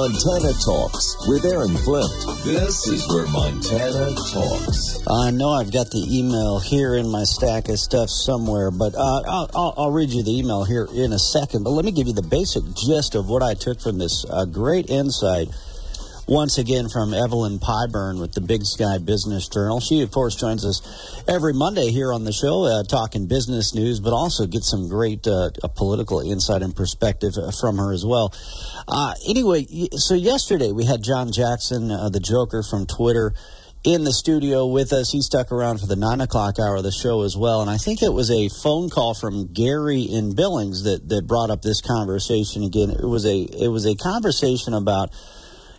Montana Talks with Aaron Flint. This is where Montana talks. I know I've got the email here in my stack of stuff somewhere, but uh, I'll, I'll, I'll, read you the email here in a second. But let me give you the basic gist of what I took from this uh, great insight once again from Evelyn Pyburn with the Big Sky Business Journal. She, of course, joins us every Monday here on the show, uh, talking business news, but also get some great uh, political insight and perspective uh, from her as well. Uh, anyway, so yesterday we had John Jackson, uh, the Joker from Twitter in the studio with us. He stuck around for the nine o'clock hour of the show as well. And I think it was a phone call from Gary in Billings that, that brought up this conversation again. It was a it was a conversation about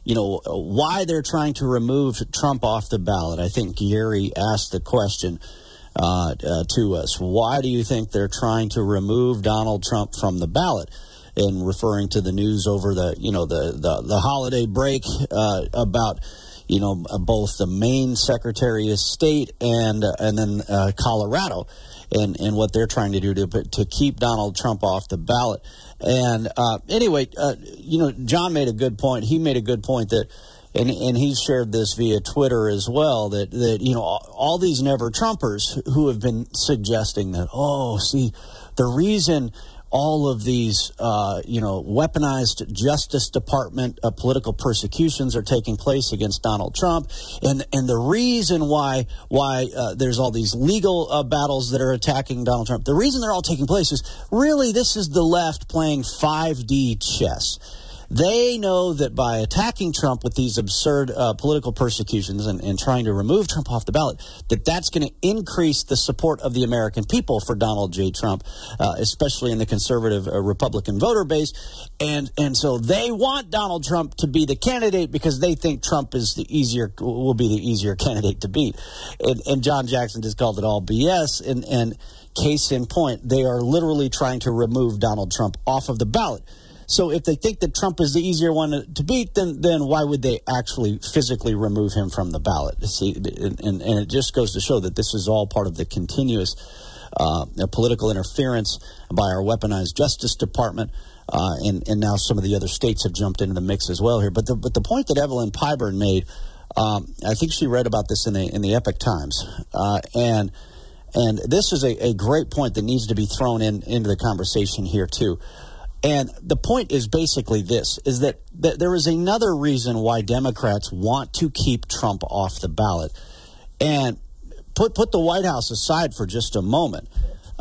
you know, why they're trying to remove Trump off the ballot. I think Gary asked the question uh, uh, to us. Why do you think they're trying to remove Donald Trump from the ballot? And referring to the news over the, you know, the, the, the holiday break uh, about, you know, both the Maine Secretary of State and, uh, and then uh, Colorado and, and what they're trying to do to, to keep Donald Trump off the ballot. And uh, anyway, uh, you know, John made a good point. He made a good point that, and and he shared this via Twitter as well. That that you know all, all these never Trumpers who have been suggesting that oh, see, the reason all of these, uh, you know, weaponized Justice Department uh, political persecutions are taking place against Donald Trump, and and the reason why why uh, there's all these legal uh, battles that are attacking Donald Trump, the reason they're all taking place is really this is the left playing 5D chess. They know that by attacking Trump with these absurd uh, political persecutions and, and, trying to remove Trump off the ballot, that that's going to increase the support of the American people for Donald J. Trump, uh, especially in the conservative uh, Republican voter base. And and so they want Donald Trump to be the candidate because they think Trump is the easier will be the easier candidate to beat. And, and John Jackson just called it all BS. And and case in point, they are literally trying to remove Donald Trump off of the ballot. So if they think that Trump is the easier one to beat, then then why would they actually physically remove him from the ballot? See, and, and, and it just goes to show that this is all part of the continuous uh, political interference by our weaponized Justice Department. Uh, and, and now some of the other states have jumped into the mix as well here. But the, but the point that Evelyn Pyburn made, um, I think she read about this in the in the Epoch Times, uh, and and this is a, a great point that needs to be thrown in into the conversation here too. And the point is basically this is that, that there is another reason why Democrats want to keep Trump off the ballot. And put put the White House aside for just a moment.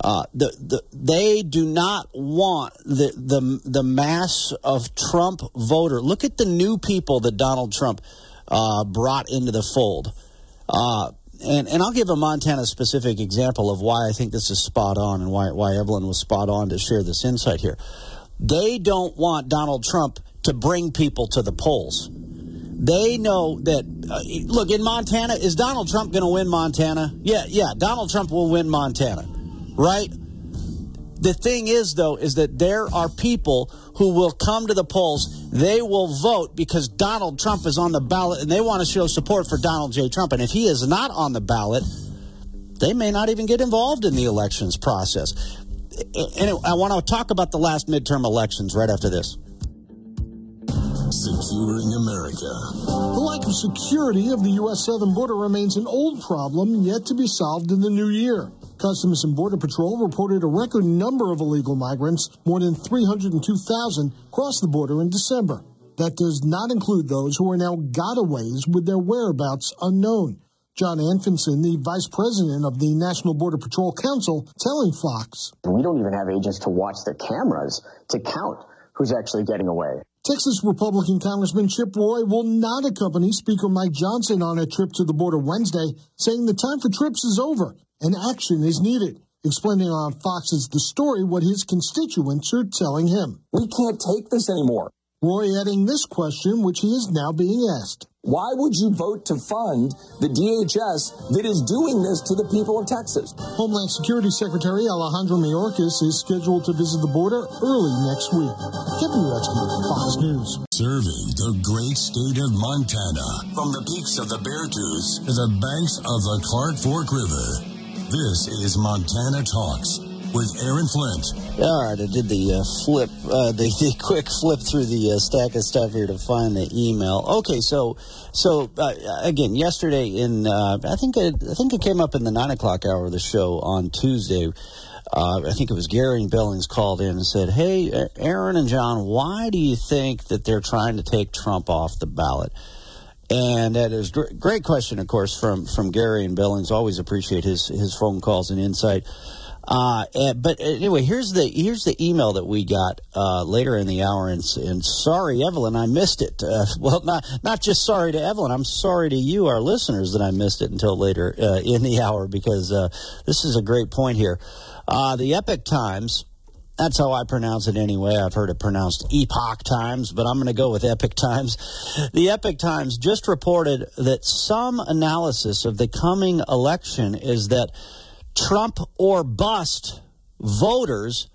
Uh, the, the, they do not want the, the, the mass of Trump voter. Look at the new people that Donald Trump uh, brought into the fold. Uh, and, and I'll give a Montana specific example of why I think this is spot on and why, why Evelyn was spot on to share this insight here. They don't want Donald Trump to bring people to the polls. They know that, uh, look, in Montana, is Donald Trump going to win Montana? Yeah, yeah, Donald Trump will win Montana, right? The thing is, though, is that there are people who will come to the polls. They will vote because Donald Trump is on the ballot and they want to show support for Donald J. Trump. And if he is not on the ballot, they may not even get involved in the elections process and I want to talk about the last midterm elections right after this. Securing America. The lack of security of the U.S. southern border remains an old problem yet to be solved in the new year. Customs and Border Patrol reported a record number of illegal migrants, more than 302,000, crossed the border in December. That does not include those who are now gotaways with their whereabouts unknown. John Anfinson, the vice president of the National Border Patrol Council, telling Fox. We don't even have agents to watch their cameras to count who's actually getting away. Texas Republican Congressman Chip Roy will not accompany Speaker Mike Johnson on a trip to the border Wednesday, saying the time for trips is over and action is needed. Explaining on Fox's The Story what his constituents are telling him. We can't take this anymore. Roy adding this question, which he is now being asked. Why would you vote to fund the DHS that is doing this to the people of Texas? Homeland Security Secretary Alejandro Mayorkas is scheduled to visit the border early next week. Kevin Uretsky, Fox News. Serving the great state of Montana from the peaks of the Beartooth to the banks of the Clark Fork River. This is Montana Talks with Aaron Flint. All right, I did the uh, flip, uh, the, the quick flip through the uh, stack of stuff here to find the email. Okay, so so uh, again, yesterday in uh, I think it, I think it came up in the nine o'clock hour of the show on Tuesday. Uh, I think it was Gary and Billings called in and said, "Hey, Aaron and John, why do you think that they're trying to take Trump off the ballot?" And that is a great question, of course, from from Gary and Billings. Always appreciate his his phone calls and insight. Uh, but anyway, here's the here's the email that we got uh, later in the hour, and, and sorry, Evelyn, I missed it. Uh, well, not not just sorry to Evelyn, I'm sorry to you, our listeners, that I missed it until later uh, in the hour because uh, this is a great point here. Uh, the Epic Times that's how I pronounce it anyway. I've heard it pronounced Epoch Times, but I'm going to go with Epic Times. The Epic Times just reported that some analysis of the coming election is that Trump or bust voters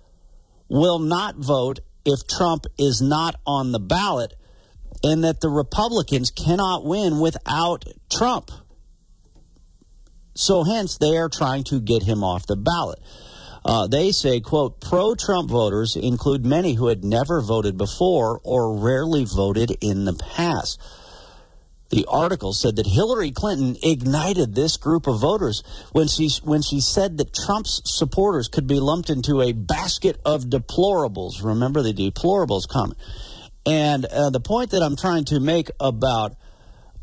will not vote if Trump is not on the ballot, and that the Republicans cannot win without Trump. So, hence, they are trying to get him off the ballot. Uh, they say, quote, pro Trump voters include many who had never voted before or rarely voted in the past. The article said that Hillary Clinton ignited this group of voters when she when she said that Trump's supporters could be lumped into a basket of deplorables. Remember the deplorables comment. And uh, the point that I'm trying to make about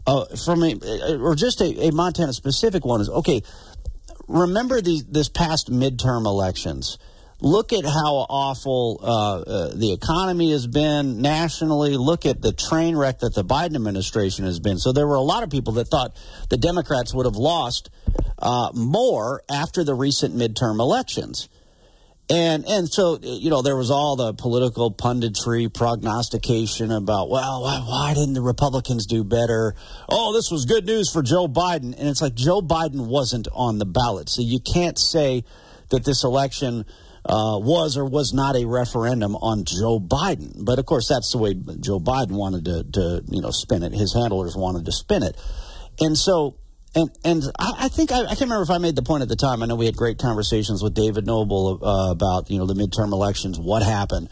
uh, from a or just a, a Montana specific one is okay remember the, this past midterm elections. Look at how awful uh, uh, the economy has been nationally. Look at the train wreck that the Biden administration has been. So there were a lot of people that thought the Democrats would have lost uh, more after the recent midterm elections. And and so you know there was all the political punditry, prognostication about well why, why, didn't the Republicans do better? Oh, this was good news for Joe Biden, and it's like Joe Biden wasn't on the ballot, so you can't say that this election uh, was or was not a referendum on Joe Biden. But of course, that's the way Joe Biden wanted to, to you know spin it. His handlers wanted to spin it, and so and and I, I think I, I, can't remember if I made the point at the time. I know we had great conversations with David Noble uh, about you know the midterm elections, what happened.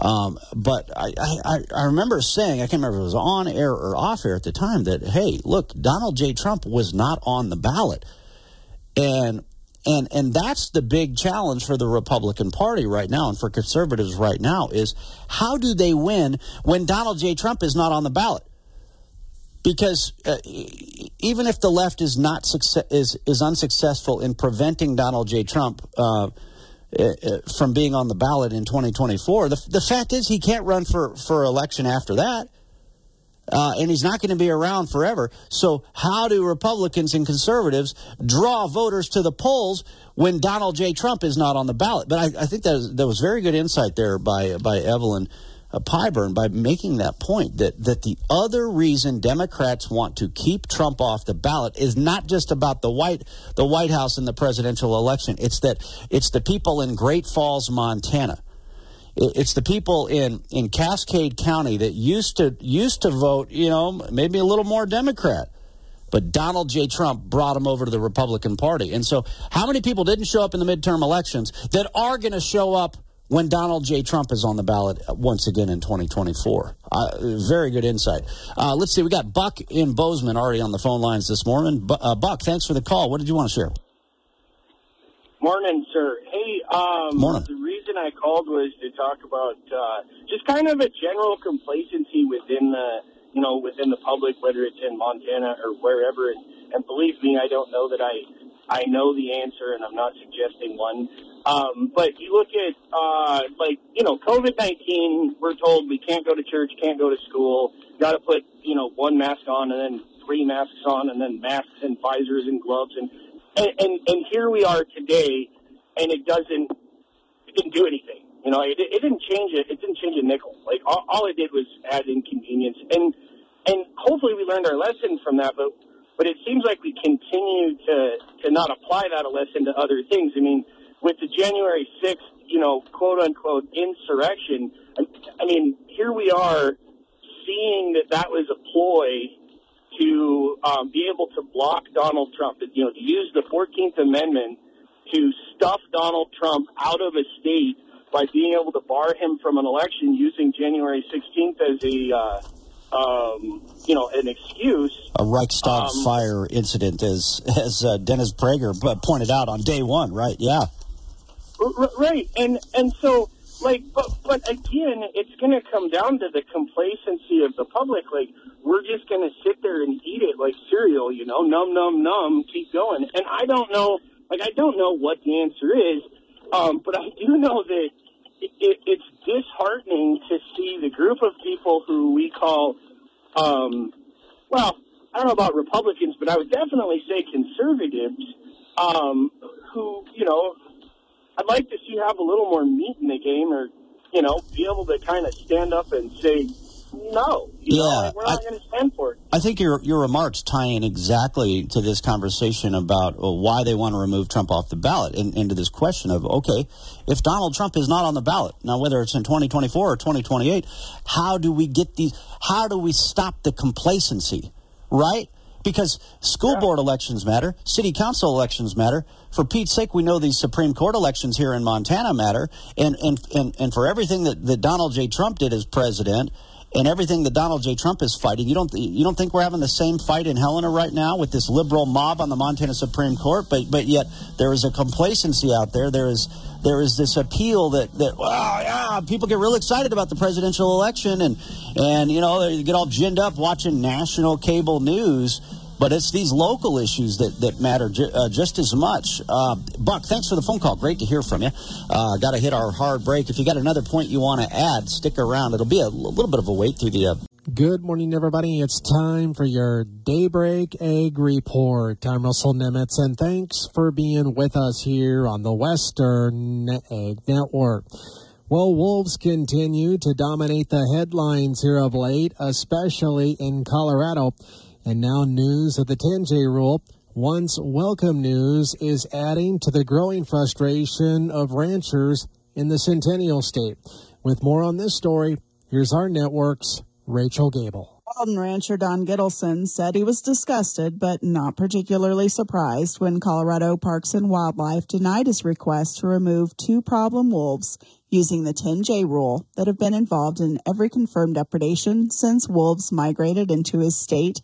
Um, but I, I, I remember saying I can't remember if it was on air or off air at the time that hey, look, Donald J. Trump was not on the ballot, and and and that's the big challenge for the Republican Party right now and for conservatives right now is how do they win when Donald J. Trump is not on the ballot? because uh, even if the left is not success, is is unsuccessful in preventing Donald J. Trump uh, uh, from being on the ballot in 2024, the, the fact is he can't run for for election after that. Uh, and he's not going to be around forever. So, how do Republicans and conservatives draw voters to the polls when Donald J. Trump is not on the ballot? But I, I think that was, that was very good insight there by by Evelyn uh, Pyburn by making that point that, that the other reason Democrats want to keep Trump off the ballot is not just about the White the White House and the presidential election. It's that it's the people in Great Falls, Montana. It's the people in, in Cascade County that used to used to vote, you know, maybe a little more Democrat. But Donald J. Trump brought them over to the Republican Party. And so, how many people didn't show up in the midterm elections that are going to show up when Donald J. Trump is on the ballot once again in 2024. Uh, very good insight. Uh, let's see, we got Buck in Bozeman already on the phone lines this morning. uh, Buck, thanks for the call. What did you want to share? Morning, sir. Hey, um, Morning. the reason I called was to talk about uh, just kind of a general complacency within the, you know, within the public, whether it's in Montana or wherever. And believe me, I don't know that I, I know the answer, and I'm not suggesting one. Um, but you look at, uh, like, you know, COVID 19, we're told we can't go to church, can't go to school, got to put, you know, one mask on and then three masks on and then masks and visors and gloves. And, and, and, and here we are today, and it doesn't, it didn't do anything. You know, it, it didn't change it. It didn't change a nickel. Like all, all it did was add inconvenience, and and hopefully we learned our lesson from that. But but it seems like we continue to to not apply that a lesson to other things. I mean, with the January 6th, you know, quote unquote insurrection, I mean, here we are seeing that that was a ploy to um, be able to block Donald Trump, you know, to use the 14th Amendment to stuff Donald Trump out of a state by being able to bar him from an election using January 16th as a, uh, um, you know, an excuse. A Reichstag um, fire incident, as as uh, Dennis Prager pointed out on day one, right? Yeah. Right, and and so like, but but again, it's going to come down to the complacency of the public. Like, we're just going to sit there and eat it like cereal, you know, num num num, keep going. And I don't know, like, I don't know what the answer is, um, but I do know that it, it's disheartening to see the group of people who we call, um, well, I don't know about Republicans, but I would definitely say conservatives, um, who, you know, I'd like to see have a little more meat in the game or, you know, be able to kind of stand up and say, no, yeah, know, we're not going to stand for it. I think your your remarks tie in exactly to this conversation about well, why they want to remove Trump off the ballot and into this question of okay, if Donald Trump is not on the ballot now, whether it's in 2024 or 2028, how do we get these? How do we stop the complacency? Right? Because school yeah. board elections matter, city council elections matter. For Pete's sake, we know these Supreme Court elections here in Montana matter, and and and, and for everything that, that Donald J. Trump did as president and everything that Donald J. Trump is fighting. You don't you don't think we're having the same fight in Helena right now with this liberal mob on the Montana Supreme Court? But but yet there is a complacency out there. There is there is this appeal that that wow yeah people get real excited about the presidential election and and you know they get all ginned up watching national cable news but it's these local issues that, that matter ju- uh, just as much. Uh, Buck, thanks for the phone call. Great to hear from you. Uh, got to hit our hard break. If you got another point you want to add, stick around. It'll be a little bit of a wait through the. Uh, Good morning, everybody. It's time for your Daybreak Ag Report. I'm Russell Nemetz, and thanks for being with us here on the Western Ag Network. Well, wolves continue to dominate the headlines here of late, especially in Colorado. And now news of the 10J rule. Once welcome news is adding to the growing frustration of ranchers in the Centennial State. With more on this story, here's our network's Rachel Gabel. Walden rancher Don Gittleson said he was disgusted but not particularly surprised when Colorado Parks and Wildlife denied his request to remove two problem wolves using the 10J rule that have been involved in every confirmed depredation since wolves migrated into his state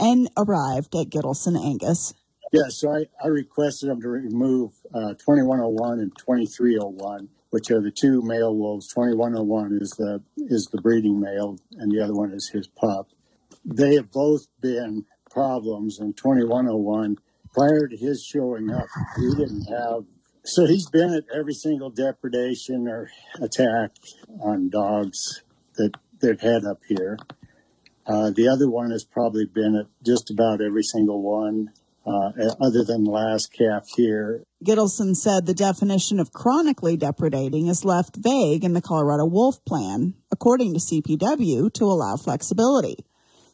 and arrived at Gittleson Angus. Yes, so I, I requested them to remove uh, 2101 and 2301, which are the two male wolves. 2101 is the is the breeding male, and the other one is his pup. They have both been problems, and 2101 prior to his showing up, he didn't have. So he's been at every single depredation or attack on dogs that they've had up here. Uh, the other one has probably been at just about every single one, uh, other than last calf here. Gittleson said the definition of chronically depredating is left vague in the Colorado Wolf Plan, according to CPW, to allow flexibility.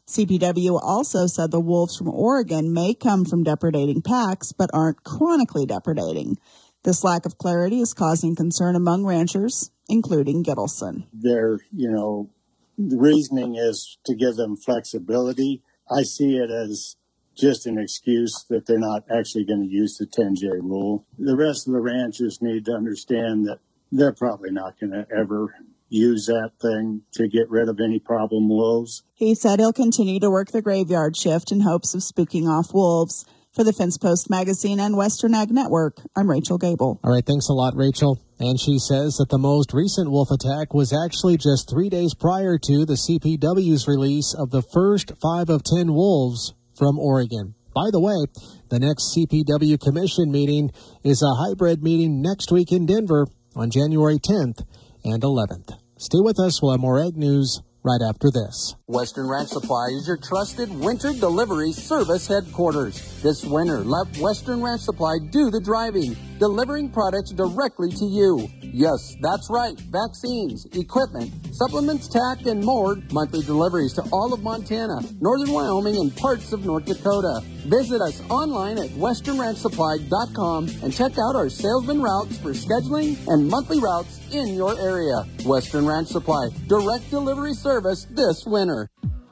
CPW also said the wolves from Oregon may come from depredating packs, but aren't chronically depredating. This lack of clarity is causing concern among ranchers, including Gittleson. They're, you know, reasoning is to give them flexibility. I see it as just an excuse that they're not actually going to use the 10J rule. The rest of the ranchers need to understand that they're probably not going to ever use that thing to get rid of any problem wolves. He said he'll continue to work the graveyard shift in hopes of spooking off wolves. For the Fence Post Magazine and Western Ag Network, I'm Rachel Gabel. All right, thanks a lot, Rachel. And she says that the most recent wolf attack was actually just three days prior to the CPW's release of the first five of ten wolves from Oregon. By the way, the next CPW Commission meeting is a hybrid meeting next week in Denver on January 10th and 11th. Stay with us. We'll have more ag news right after this. Western Ranch Supply is your trusted winter delivery service headquarters. This winter, let Western Ranch Supply do the driving, delivering products directly to you. Yes, that's right. Vaccines, equipment, supplements, tack, and more. Monthly deliveries to all of Montana, northern Wyoming, and parts of North Dakota. Visit us online at westernranchsupply.com and check out our salesman routes for scheduling and monthly routes in your area. Western Ranch Supply, direct delivery service this winter.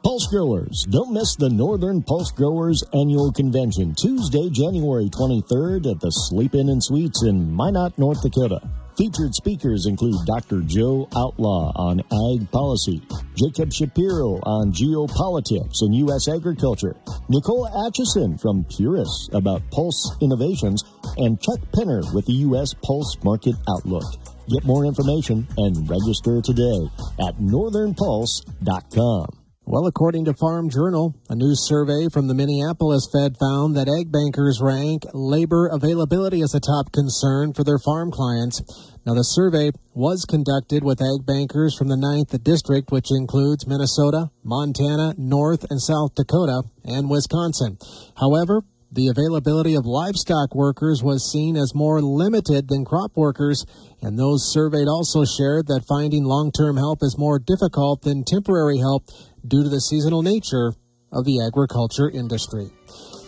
Pulse Growers. Don't miss the Northern Pulse Growers Annual Convention, Tuesday, January 23rd at the Sleep Inn and Suites in Minot, North Dakota. Featured speakers include Dr. Joe Outlaw on ag policy, Jacob Shapiro on geopolitics and U.S. agriculture, Nicole Atchison from Puris about pulse innovations, and Chuck Penner with the U.S. Pulse Market Outlook. Get more information and register today at northernpulse.com. Well, according to Farm Journal, a new survey from the Minneapolis Fed found that ag bankers rank labor availability as a top concern for their farm clients. Now, the survey was conducted with ag bankers from the 9th District, which includes Minnesota, Montana, North and South Dakota, and Wisconsin. However, the availability of livestock workers was seen as more limited than crop workers, and those surveyed also shared that finding long term help is more difficult than temporary help due to the seasonal nature of the agriculture industry.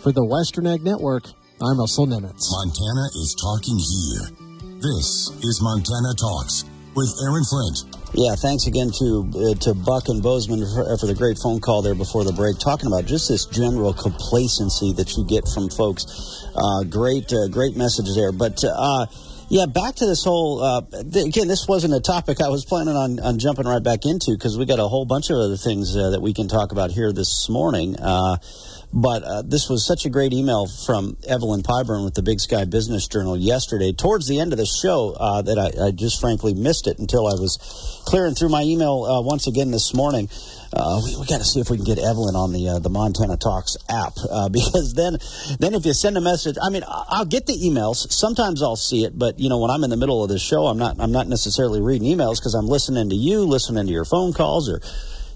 For the Western Ag Network, I'm Russell Nemetz. Montana is talking here. This is Montana Talks with Aaron Flint. Yeah, thanks again to uh, to Buck and Bozeman for, uh, for, the great phone call there before the break, talking about just this general complacency that you get from folks. Uh, great, uh, great message there. But uh, yeah, back to this whole. Uh, th- again, this wasn't a topic I was planning on, on jumping right back into because we got a whole bunch of other things that we can talk about here this morning. But uh, this was such a great email from Evelyn Pyburn with the Big Sky Business Journal yesterday, towards the end of the show, uh, that I, I, just frankly missed it until I was clearing through my email uh, once again this morning. Uh, we, we got to see if we can get Evelyn on the uh, the Montana Talks app uh, because then then if you send a message, I mean I'll get the emails. Sometimes I'll see it, but you know when I'm in the middle of the show, I'm not I'm not necessarily reading emails because I'm listening to you, listening to your phone calls or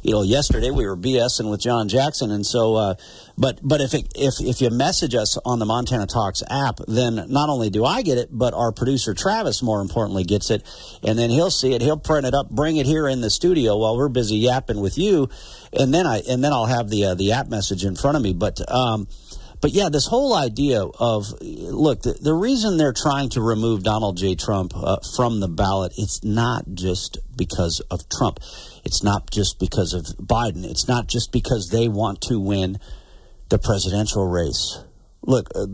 you know, yesterday we were BSing with John Jackson, and so, uh, but but if it, if if you message us on the Montana Talks app, then not only do I get it, but our producer Travis, more importantly, gets it, and then he'll see it, he'll print it up, bring it here in the studio while we're busy yapping with you, and then I and then I'll have the uh, the app message in front of me, but. Um, but yeah, this whole idea of look, the, the reason they're trying to remove Donald J. Trump uh, from the ballot, it's not just because of Trump. It's not just because of Biden. It's not just because they want to win the presidential race. Look, uh,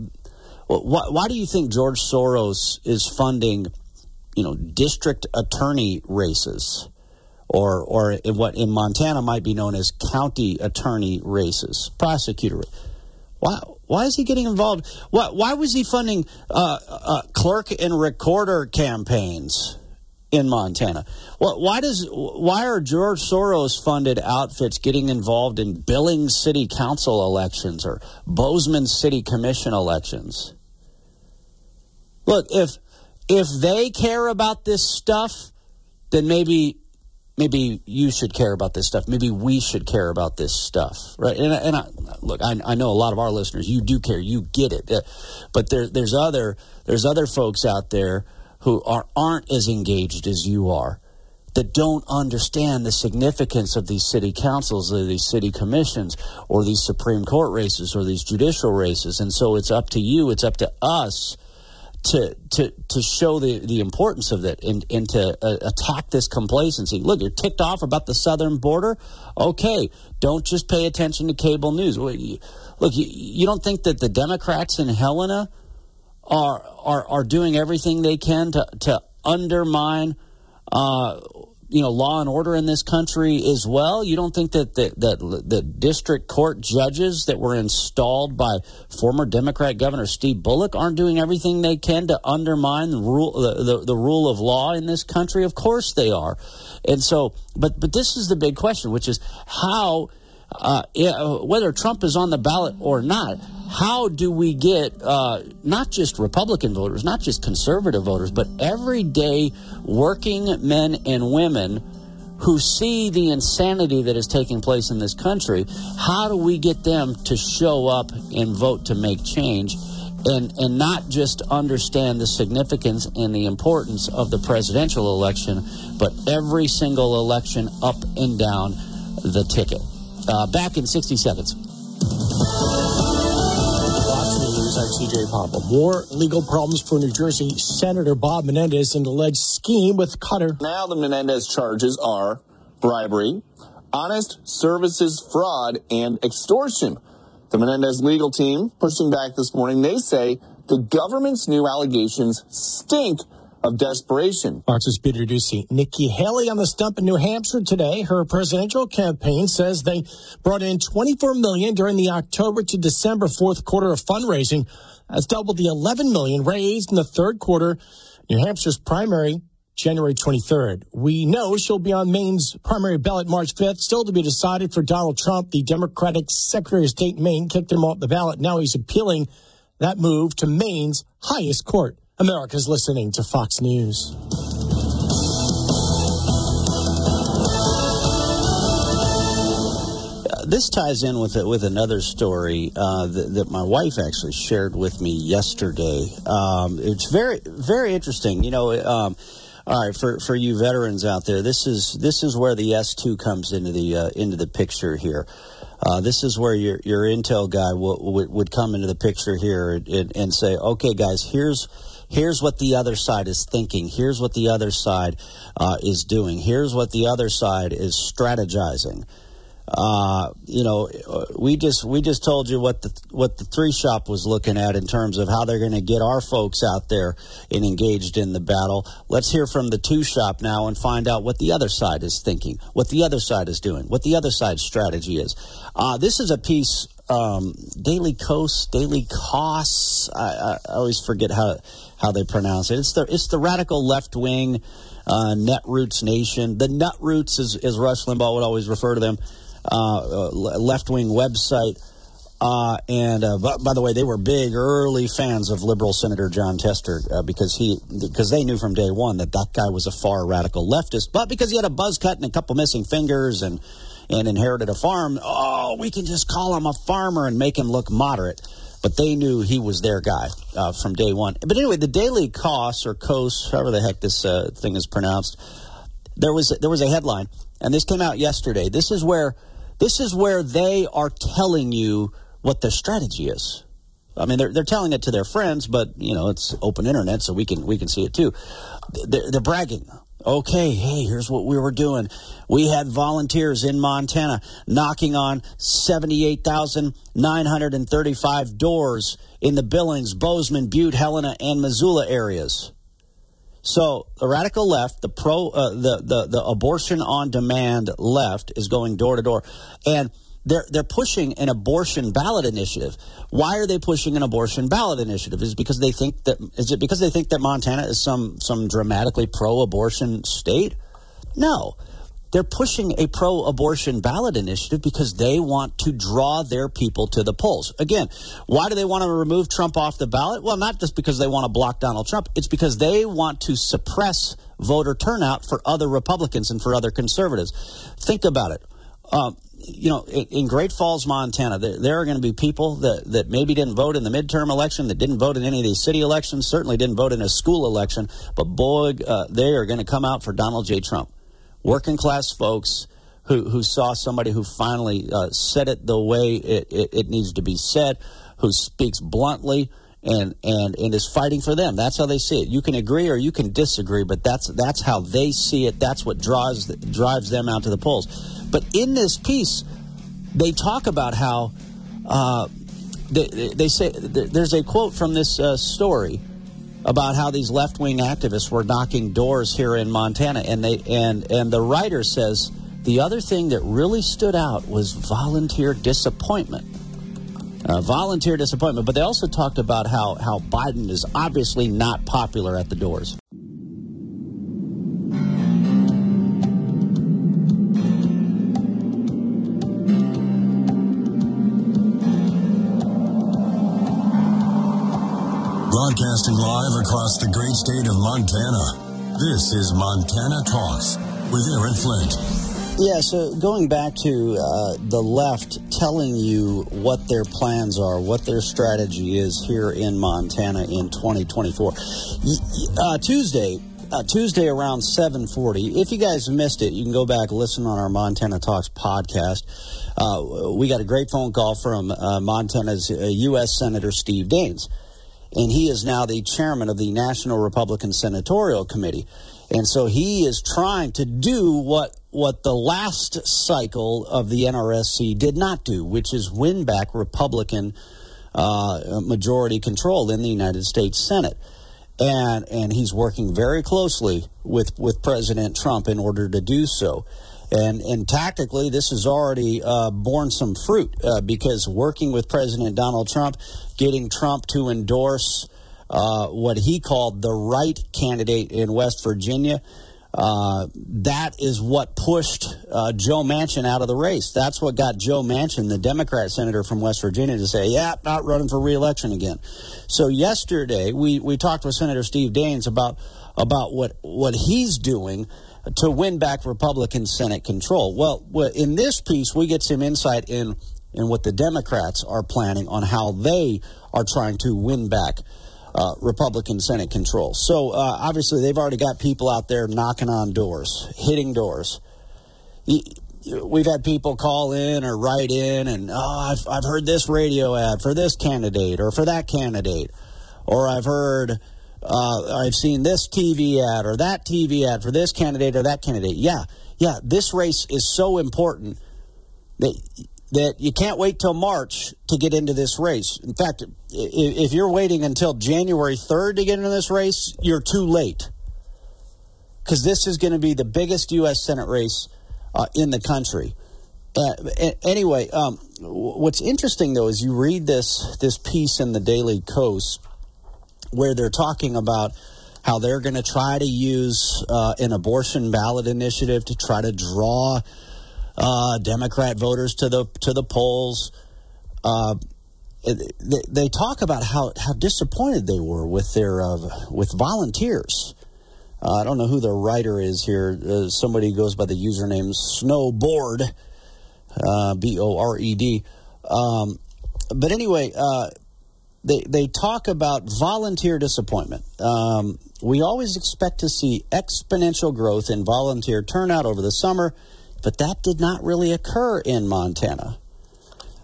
why, why do you think George Soros is funding, you know, district attorney races? Or, or in what in Montana might be known as county attorney races, prosecutor. Why, why is he getting involved? Why, why was he funding uh, uh, clerk and recorder campaigns in Montana? Well, why does why are George Soros funded outfits getting involved in Billings City Council elections or Bozeman City Commission elections? Look, if if they care about this stuff, then maybe maybe you should care about this stuff. Maybe we should care about this stuff, right? And, and I, look, I, I, know a lot of our listeners. You do care. You get it. Uh, but there, there's other there's other folks out there who are aren't as engaged as you are, that don't understand the significance of these city councils, or these city commissions, or these Supreme Court races, or these judicial races. And so it's up to you. It's up to us to to to show the the importance of it and and to uh, attack this complacency. Look, you're ticked off about the southern border. Okay, don't just pay attention to cable news. Look, you, you don't think that the Democrats in Helena are are are doing everything they can to to undermine uh, you know law and order in this country as well. You don't think that the, that the district court judges that were installed by former Democrat Governor Steve Bullock aren't doing everything they can to undermine the rule the, the, the rule of law in this country? Of course they are. And so, but but this is the big question, which is how uh, whether Trump is on the ballot or not, how do we get uh, not just Republican voters, not just conservative voters, but everyday working men and women who see the insanity that is taking place in this country? How do we get them to show up and vote to make change? And, and not just understand the significance and the importance of the presidential election, but every single election up and down the ticket. Uh, back in 60 seconds. I'm TJ Papa. More legal problems for New Jersey Senator Bob Menendez and alleged scheme with Qatar. Now the Menendez charges are bribery, honest services fraud and extortion. The Menendez legal team pushing back this morning. They say the government's new allegations stink of desperation. Fox's Peter Doocy. Nikki Haley on the stump in New Hampshire today. Her presidential campaign says they brought in 24 million during the October to December fourth quarter of fundraising. That's double the 11 million raised in the third quarter. New Hampshire's primary January 23rd. We know she'll be on Maine's primary ballot March 5th, still to be decided for Donald Trump. The Democratic Secretary of State Maine kicked him off the ballot. Now he's appealing that move to Maine's highest court. America's listening to Fox News. this ties in with with another story uh, that, that, my wife actually shared with me yesterday. Um, it's very very interesting. You know, um, all right for, for you veterans out there, this is this is where the S two comes into the uh, into the picture here. Uh, this is where your your intel guy would would come into the picture here and, and say, okay, guys, here's here's what the other side is thinking. Here's what the other side uh, is doing. Here's what the other side is strategizing. Uh, you know, we just we just told you what the what the three shop was looking at in terms of how they're going to get our folks out there and engaged in the battle. Let's hear from the two shop now and find out what the other side is thinking, what the other side is doing, what the other side's strategy is. Uh, this is a piece, um, Daily Coast, Daily Costs. I, I, always forget how how they pronounce it. It's the it's the radical left wing. Uh, Netroots Nation. The Nutroots, as, as Rush Limbaugh would always refer to them. Uh, uh, left wing website. Uh, and uh, by, by, the way, they were big early fans of liberal Senator Jon Tester uh, because he because they knew from day one that that guy was a far radical leftist. But because he had a buzz cut and a couple missing fingers and and inherited a farm, oh, we can just call him a farmer and make him look moderate. But they knew he was their guy uh, from day one. But anyway, the daily costs or costs, however the heck this thing is pronounced, there was there was a headline, and this came out yesterday. This is where this is where they are telling you what their strategy is. I mean, they're, they're telling it to their friends, but you know it's open internet, so we can we can see it too. They're, they're bragging. Okay, hey, here's what we were doing. We had volunteers in Montana knocking on 78,935 doors in the Billings, Bozeman, Butte, Helena, and Missoula areas. So the radical left, the pro, uh, the, the the abortion on demand left, is going door to door, and they're they're pushing an abortion ballot initiative. Why are they pushing an abortion ballot initiative? Is because they think that is it because they think that Montana is some some dramatically pro-abortion state? No, they're pushing a pro abortion ballot initiative because they want to draw their people to the polls. Again, why do they want to remove Trump off the ballot? Well, not just because they want to block Donald Trump, it's because they want to suppress voter turnout for other Republicans and for other conservatives. Think about it. Um, you know, in Great Falls, Montana, there, there are going to be people that, that maybe didn't vote in the midterm election, that didn't vote in any of these city elections, certainly didn't vote in a school election, but boy, uh, they are going to come out for Donald J. Trump working class folks who, who saw somebody who finally uh, said it the way it, it, it, needs to be said, who speaks bluntly and, and, and is fighting for them. That's how they see it. You can agree or you can disagree, but that's, that's how they see it. That's what draws, drives them out to the polls. But in this piece, they talk about how uh, they, they say there's a quote from this uh, story about how these left wing activists were knocking doors here in Montana, and they and and the writer says the other thing that really stood out was volunteer disappointment. Uh, volunteer disappointment, but they also talked about how how Biden is obviously not popular at the doors. Broadcasting live across the great state of Montana. This is Montana Talks with Aaron Flint. Yeah, so going back to uh, the left telling you what their plans are, what their strategy is here in Montana in 2024. Uh, Tuesday, uh, Tuesday around 7:40. If you guys missed it, you can go back listen on our Montana Talks podcast. Uh, we got a great phone call from uh, Montana's U.S. Uh, Senator Steve Daines. and he is now the chairman of the National Republican Senatorial Committee. And so he is trying to do what what the last cycle of the NRSC did not do, which is win back Republican uh, majority control in the United States Senate. And and he's working very closely with with President Trump in order to do so. And, and tactically, this has already uh, borne some fruit uh, because working with President Donald Trump, getting Trump to endorse uh, what he called the right candidate in West Virginia, uh, that is what pushed uh, Joe Manchin out of the race. That's what got Joe Manchin, the Democrat senator from West Virginia, to say, yeah, not running for reelection again. So yesterday, we, we talked with Senator Steve Daines about, about what, what he's doing to win back Republican Senate control. Well, in this piece, we get some insight in, in what the Democrats are planning on how they are trying to win back uh, Republican Senate control. So uh, obviously, they've already got people out there knocking on doors, hitting doors. We've had people call in or write in, and oh, I've, I've heard this radio ad for this candidate or for that candidate, or I've heard uh, I've seen this TV ad or that TV ad for this candidate or that candidate. Yeah, yeah, this race is so important that that you can't wait till March to get into this race. In fact, if you're waiting until January 3rd to get into this race, you're too late. Because this is going to be the biggest U.S. Senate race uh, in the country. Uh, anyway, um, what's interesting though is you read this this piece in the Daily Kos where they're talking about how they're going to try to use uh, an abortion ballot initiative to try to draw uh, Democrat voters to the to the polls. Uh, they, they, talk about how, how disappointed they were with their uh, with volunteers. Uh, I don't know who the writer is here. Uh, somebody goes by the username Snowboard, B O R E D. Um, but anyway, they, they talk about volunteer disappointment. Um, we always expect to see exponential growth in volunteer turnout over the summer, but that did not really occur in Montana.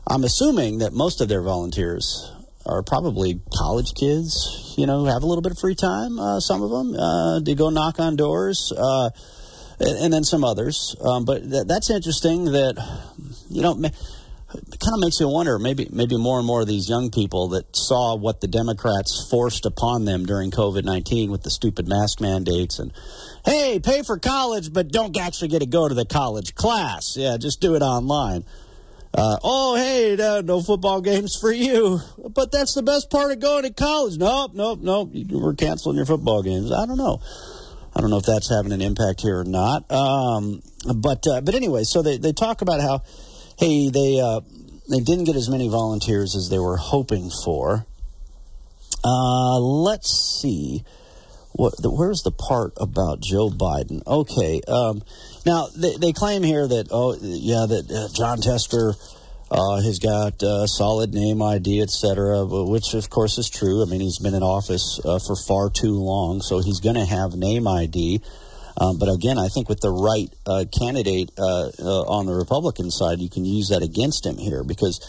I'm assuming that most of their volunteers are probably college kids, you know, have a little bit of free time. Uh, some of them uh, go knock on doors, uh, and, and, then some others. Um, but th- that's interesting that you know it kind of makes you wonder maybe maybe more and more of these young people that saw what the Democrats forced upon them during COVID 19 with the stupid mask mandates and hey, pay for college, but don't actually get to go to the college class. Yeah, just do it online. Uh, oh, hey, no, no, football games for you. But that's the best part of going to college. Nope, nope, nope. We're canceling your football games. I don't know. I don't know if that's having an impact here or not. Um, but uh, but anyway, so they, they talk about how hey, they uh, they didn't get as many volunteers as they were hoping for. Uh, let's see. What, the, where's the part about Joe Biden? Okay. Um, now they, they, claim here that oh yeah that uh, Jon Tester uh, has got uh, solid name ID, etc., which of course is true. I mean he's been in office uh, for far too long, so he's going to have name ID. Um, but again, I think with the right uh, candidate uh, uh, on the Republican side, you can use that against him here because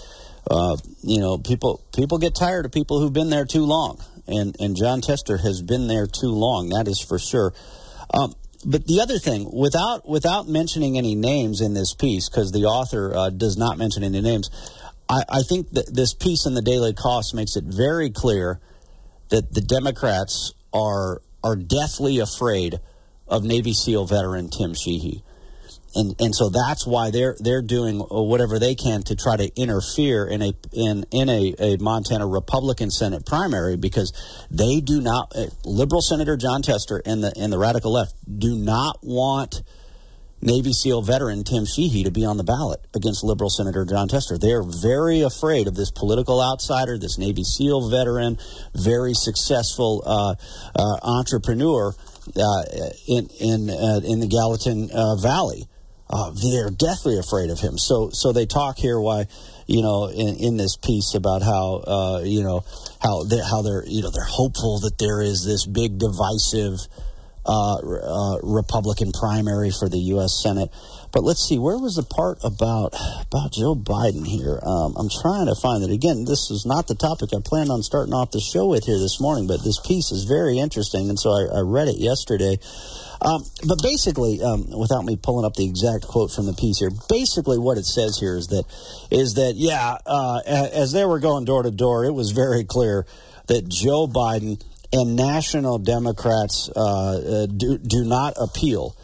uh, you know people people get tired of people who've been there too long, and and Jon Tester has been there too long. That is for sure. Um, but the other thing, without without mentioning any names in this piece, because the author uh, does not mention any names, I, I think that this piece in the Daily Cost makes it very clear that the Democrats are are deathly afraid of Navy SEAL veteran Tim Sheehy. And, and so that's why they're they're doing whatever they can to try to interfere in a in in a, a Montana Republican Senate primary because they do not uh, liberal Senator Jon Tester and the and the radical left do not want Navy SEAL veteran Tim Sheehy to be on the ballot against liberal Senator Jon Tester. They are very afraid of this political outsider, this Navy SEAL veteran, very successful uh, uh, entrepreneur uh, in in uh, in the Gallatin uh, Valley. they're deathly afraid of him. So so they talk here why you know in, in this piece about how you know how they how they're you know they're hopeful that there is this big divisive uh, uh, Republican primary for the U.S. Senate. But let's see, where was the part about about Joe Biden here? Um, I'm trying to find it. Again, this is not the topic I planned on starting off the show with here this morning, but this piece is very interesting, and so I, I read it yesterday. Um, but basically, um, without me pulling up the exact quote from the piece here, basically what it says here is that is that yeah, uh, as they were going door to door, it was very clear that Joe Biden and national Democrats uh, uh do do not appeal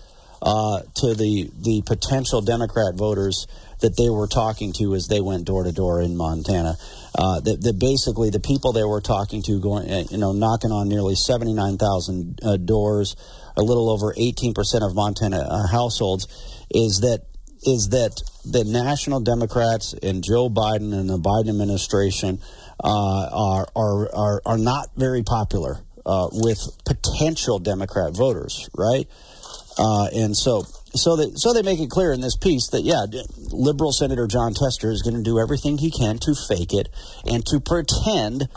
uh, to the the potential Democrat voters that they were talking to as they went door to door in Montana. Uh, that, that, basically the people they were talking to, going uh, you know, knocking on nearly seventy nine thousand uh, doors, a little over eighteen percent of Montana uh, households, is that is that the national Democrats and Joe Biden and the Biden administration are, are are are not very popular uh, with potential Democrat voters, right? Uh, and so, so they, so they make it clear in this piece that, yeah, liberal Senator Jon Tester is going to do everything he can to fake it and to pretend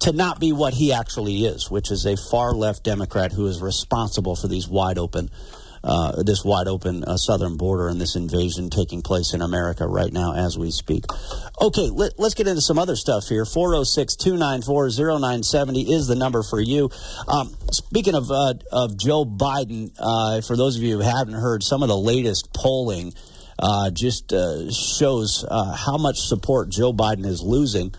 to not be what he actually is, which is a far left Democrat who is responsible for these wide open uh, this wide open uh, southern border and this invasion taking place in America right now as we speak. Okay, let, us get into some other stuff here. 406 294 0970 is the number for you. Um, speaking of, uh, of Joe Biden, uh, for those of you who haven't heard, some of the latest polling uh, just uh, shows how much support Joe Biden is losing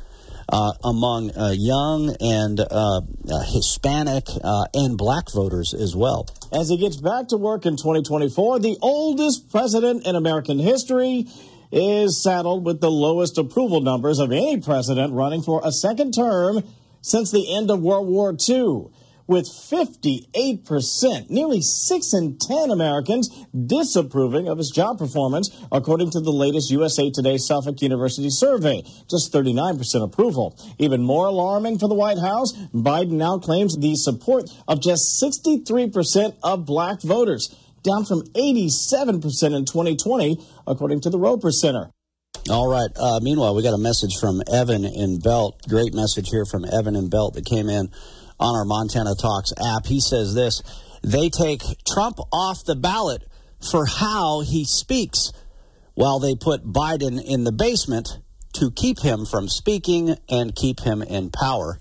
among uh, young and uh, uh Hispanic uh, and black voters as well. As he gets back to work in 2024, the oldest president in American history is saddled with the lowest approval numbers of any president running for a second term since the end of World War II with 58%, nearly 6 in 10 Americans disapproving of his job performance, according to the latest USA Today Suffolk University survey. Just 39% approval. Even more alarming for the White House, Biden now claims the support of just 63% of black voters, down from 87% in 2020, according to the Roper Center. All right. Uh, meanwhile, we got a message from Evan in Belt. Great message here from Evan in Belt that came in on our Montana Talks app. He says this they take Trump off the ballot for how he speaks, while they put Biden in the basement to keep him from speaking and keep him in power.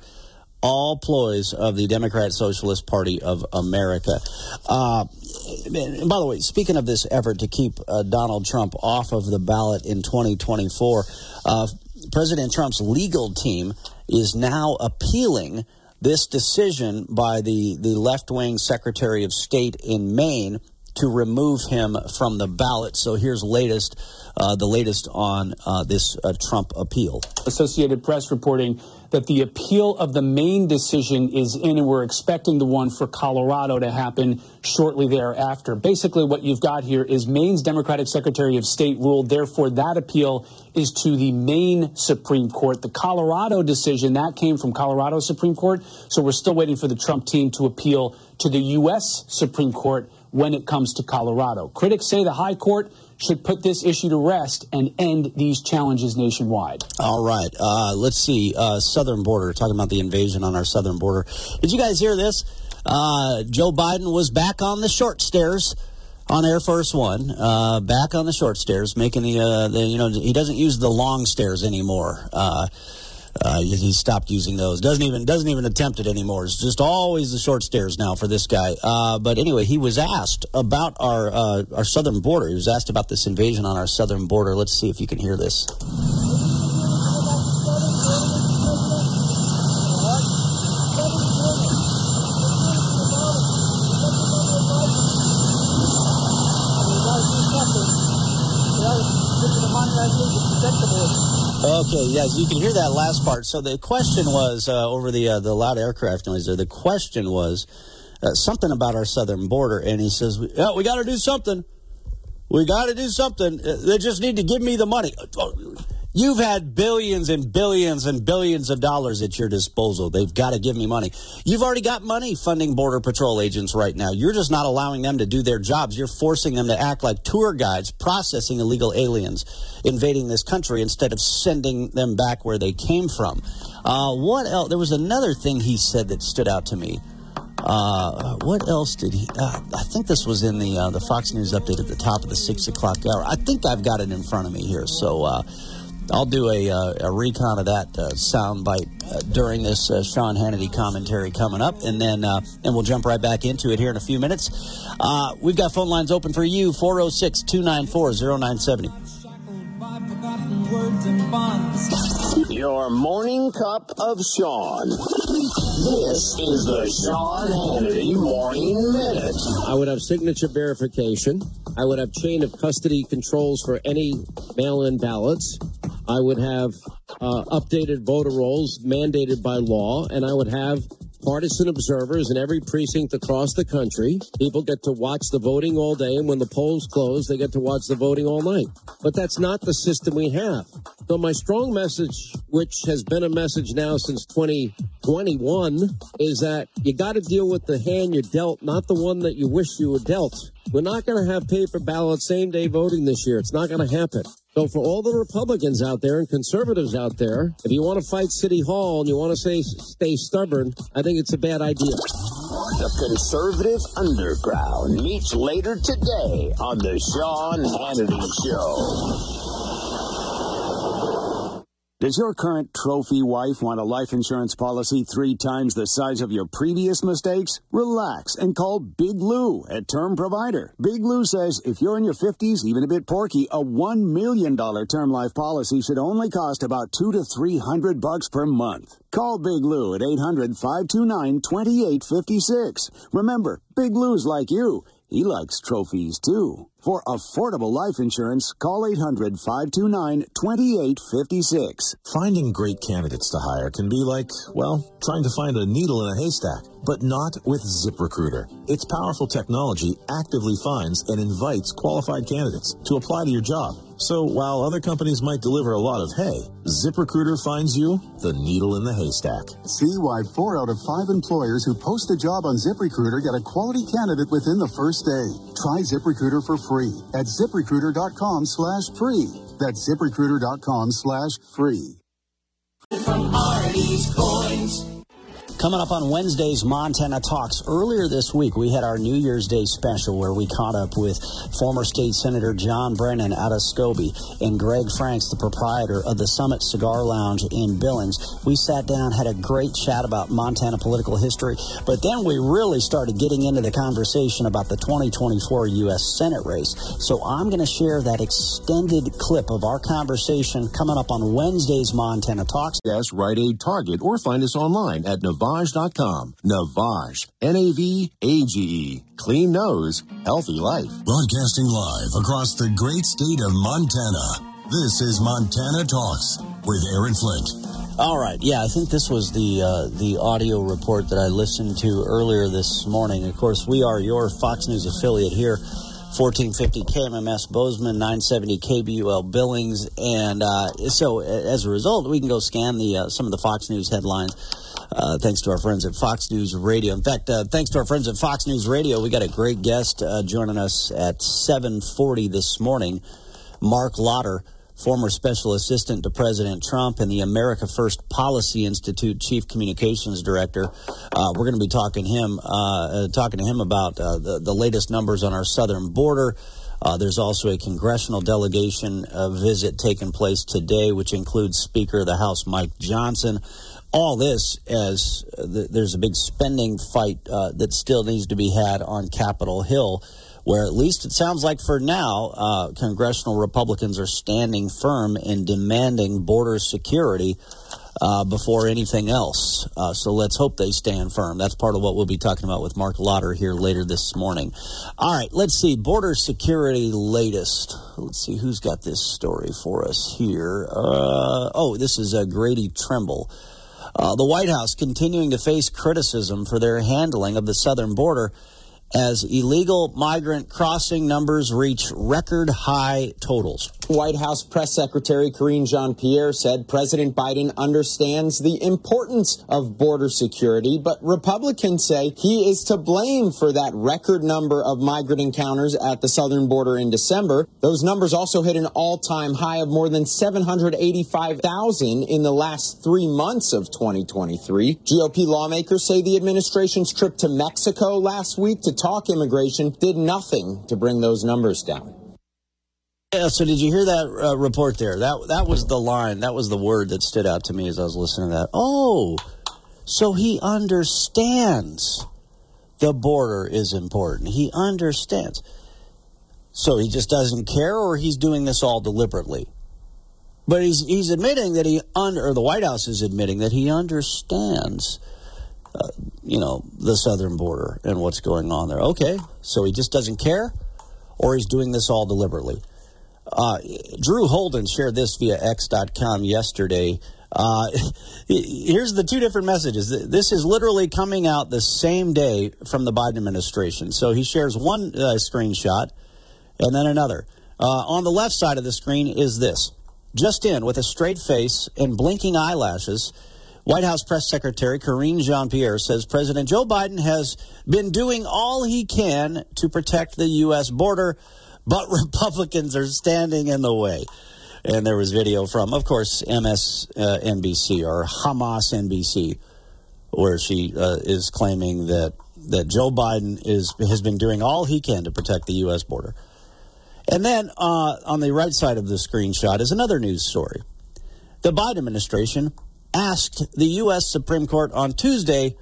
All ploys of the Democrat Socialist Party of America. Uh, by the way, speaking of this effort to keep uh, Donald Trump off of the ballot in 2024, uh, President Trump's legal team is now appealing this decision by the, the left wing Secretary of State in Maine to remove him from the ballot. So here's latest, uh, the latest on uh, this uh, Trump appeal. Associated Press reporting that the appeal of the Maine decision is in, and we're expecting the one for Colorado to happen shortly thereafter. Basically, what you've got here is Maine's Democratic Secretary of State ruled, therefore, that appeal is to the Maine Supreme Court. The Colorado decision, that came from Colorado Supreme Court, so we're still waiting for the Trump team to appeal to the U.S. Supreme Court when it comes to Colorado. Critics say the High Court should put this issue to rest and end these challenges nationwide. All right. Uh, let's see. Uh, southern border, talking about the invasion on our southern border. Did you guys hear this? Uh, Joe Biden was back on the short stairs on Air Force One, uh, back on the short stairs, making the, uh, the, you know, he doesn't use the long stairs anymore. Uh, uh, he stopped using those. Doesn't even doesn't even attempt it anymore. It's just always the short stairs now for this guy. Uh, but anyway, he was asked about our uh, our southern border. He was asked about this invasion on our southern border. Let's see if you can hear this. Okay, yes, you can hear that last part. So the question was uh, over the uh, the loud aircraft noise there. The question was uh, something about our southern border, and he says, "Yeah, we got to do something. We got to do something. Uh, they just need to give me the money." You've had billions and billions and billions of dollars at your disposal. They've got to give me money. You've already got money funding Border Patrol agents right now. You're just not allowing them to do their jobs. You're forcing them to act like tour guides processing illegal aliens invading this country instead of sending them back where they came from. Uh, what else? There was another thing he said that stood out to me. Uh, what else did he? Uh, I think this was in the uh, the Fox News update at the top of the six o'clock hour. I think I've got it in front of me here, so uh, I'll do a, uh, a recon of that uh, soundbite uh, during this uh, Sean Hannity commentary coming up, and then uh, and we'll jump right back into it here in a few minutes. Uh, we've got phone lines open for you 406 294 0970. Your morning cup of Sean. This is the Sean Hannity Morning Minute. I would have signature verification. I would have chain of custody controls for any mail in ballots. I would have uh, updated voter rolls mandated by law, and I would have partisan observers in every precinct across the country. People get to watch the voting all day, and when the polls close, they get to watch the voting all night. But that's not the system we have. So, my strong message, which has been a message now since 2021, is that you got to deal with the hand you're dealt, not the one that you wish you were dealt. We're not going to have paper ballot same day voting this year. It's not going to happen. So for all the Republicans out there and conservatives out there, if you want to fight City Hall and you want to say stay stubborn, I think it's a bad idea. The conservative underground meets later today on the Sean Hannity Show. Does your current trophy wife want a life insurance policy three times the size of your previous mistakes? Relax and call Big Lou at Term Provider. Big Lou says if you're in your 50s, even a bit porky, a $1 million term life policy should only cost about two to three hundred bucks per month. Call Big Lou at 800 529 2856. Remember, Big Lou's like you. He likes trophies too. For affordable life insurance, call 800 529 2856. Finding great candidates to hire can be like, well, trying to find a needle in a haystack, but not with ZipRecruiter. Its powerful technology actively finds and invites qualified candidates to apply to your job. So while other companies might deliver a lot of hay, ZipRecruiter finds you the needle in the haystack. See why four out of five employers who post a job on ZipRecruiter get a quality candidate within the first day. Try ZipRecruiter for free at ziprecruiter.com slash free. That's ziprecruiter.com slash free. From Coins. Coming up on Wednesday's Montana Talks. Earlier this week, we had our New Year's Day special where we caught up with former state senator John Brenden out of Scobey and Greg Franks, the proprietor of the Summit Cigar Lounge in Billings. We sat down, had a great chat about Montana political history, but then we really started getting into the conversation about the 2024 U.S. Senate race. So I'm going to share that extended clip of our conversation coming up on Wednesday's Montana Talks. Yes, Rite Aid Target or find us online at Navage.com. Navage. N-A-V-A-G-E. Clean nose, healthy life. Broadcasting live across the great state of Montana. This is Montana Talks with Aaron Flint. All right, yeah, I think this was the uh, the audio report that I listened to earlier this morning. Of course, we are your Fox News affiliate here. 1450 KMMS Bozeman, 970 KBUL Billings, and uh, so as a result, we can go scan the uh, some of the Fox News headlines. Uh, thanks to our friends at Fox News Radio. In fact, uh, thanks to our friends at Fox News Radio, we got a great guest uh, joining us at 7:40 this morning. Marc Lotter, former special assistant to President Trump and the America First Policy Institute chief communications director. Uh, we're going to be talking him, uh, uh, talking to him about the the latest numbers on our southern border. Uh, there's also a congressional delegation uh, visit taking place today, which includes Speaker of the House Mike Johnson. All this as uh, th- there's a big spending fight uh, that still needs to be had on Capitol Hill, where at least it sounds like for now, uh, congressional Republicans are standing firm in demanding border security uh, before anything else. Uh, so let's hope they stand firm. That's part of what we'll be talking about with Marc Lotter here later this morning. All right, let's see. Border security latest. Let's see who's got this story for us here. Uh, oh, this is Grady Trimble. Uh, the White House continuing to face criticism for their handling of the southern border as illegal migrant crossing numbers reach record high totals. White House Press Secretary Karine Jean Pierre said President Biden understands the importance of border security, but Republicans say he is to blame for that record number of migrant encounters at the southern border in December. Those numbers also hit an all time high of more than 785,000 in the last three months of 2023. GOP lawmakers say the administration's trip to Mexico last week to talk immigration did nothing to bring those numbers down. Yeah, so did you hear that uh, report there? That that was the line, that was the word that stood out to me as I was listening to that. Oh, so he understands the border is important. He understands. So he just doesn't care, or he's doing this all deliberately. But he's he's admitting that he under, or the White House is admitting that he understands, uh, you know, the southern border and what's going on there. Okay, so he just doesn't care, or he's doing this all deliberately. Uh, Drew Holden shared this via X.com yesterday. Uh, here's the two different messages. This is literally coming out the same day from the Biden administration. So he shares one uh, screenshot and then another. Uh, on the left side of the screen is this. Just in, with a straight face and blinking eyelashes, White House Press Secretary Karine Jean Pierre says President Joe Biden has been doing all he can to protect the U.S. border but Republicans are standing in the way. And there was video from, of course, MSNBC or Hamas NBC, where she uh, is claiming that that Joe Biden is has been doing all he can to protect the U.S. border. And then uh, on the right side of the screenshot is another news story. The Biden administration asked the U.S. Supreme Court on Tuesday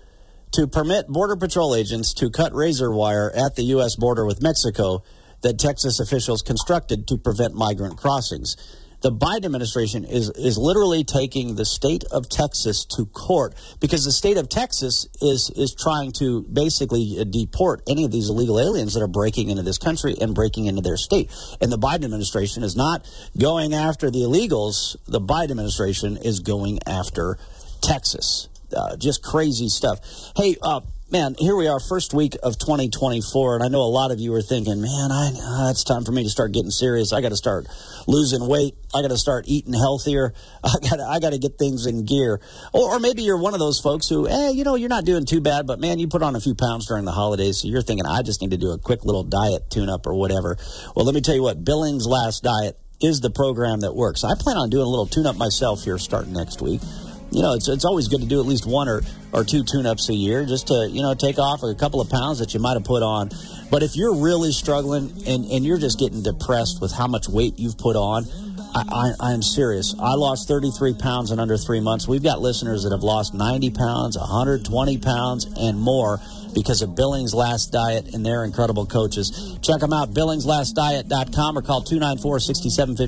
to permit Border Patrol agents to cut razor wire at the U.S. border with Mexico that Texas officials constructed to prevent migrant crossings. The Biden administration is is literally taking the state of Texas to court because the state of Texas is is trying to basically deport any of these illegal aliens that are breaking into this country and breaking into their state. And the Biden administration is not going after the illegals. The Biden administration is going after Texas. Uh, just crazy stuff. Hey, uh, man, here we are, first week of 2024, and I know a lot of you are thinking, man, I, uh, it's time for me to start getting serious. I got to start losing weight. I got to start eating healthier. I got I got to get things in gear. Or, or maybe you're one of those folks who, hey, you know, you're not doing too bad, but man, you put on a few pounds during the holidays, so you're thinking, I just need to do a quick little diet tune-up or whatever. Well, let me tell you what, Billings Last Diet is the program that works. I plan on doing a little tune-up myself here starting next week you know, it's, it's always good to do at least one or, or two tune ups a year just to, you know, take off a couple of pounds that you might have put on. But if you're really struggling and, and you're just getting depressed with how much weight you've put on, I, I, am serious. I lost 33 pounds in under three months. We've got listeners that have lost 90 pounds, 120 pounds, and more because of Billings Last Diet and their incredible coaches. Check them out, billingslastdiet.com or call 294 6750.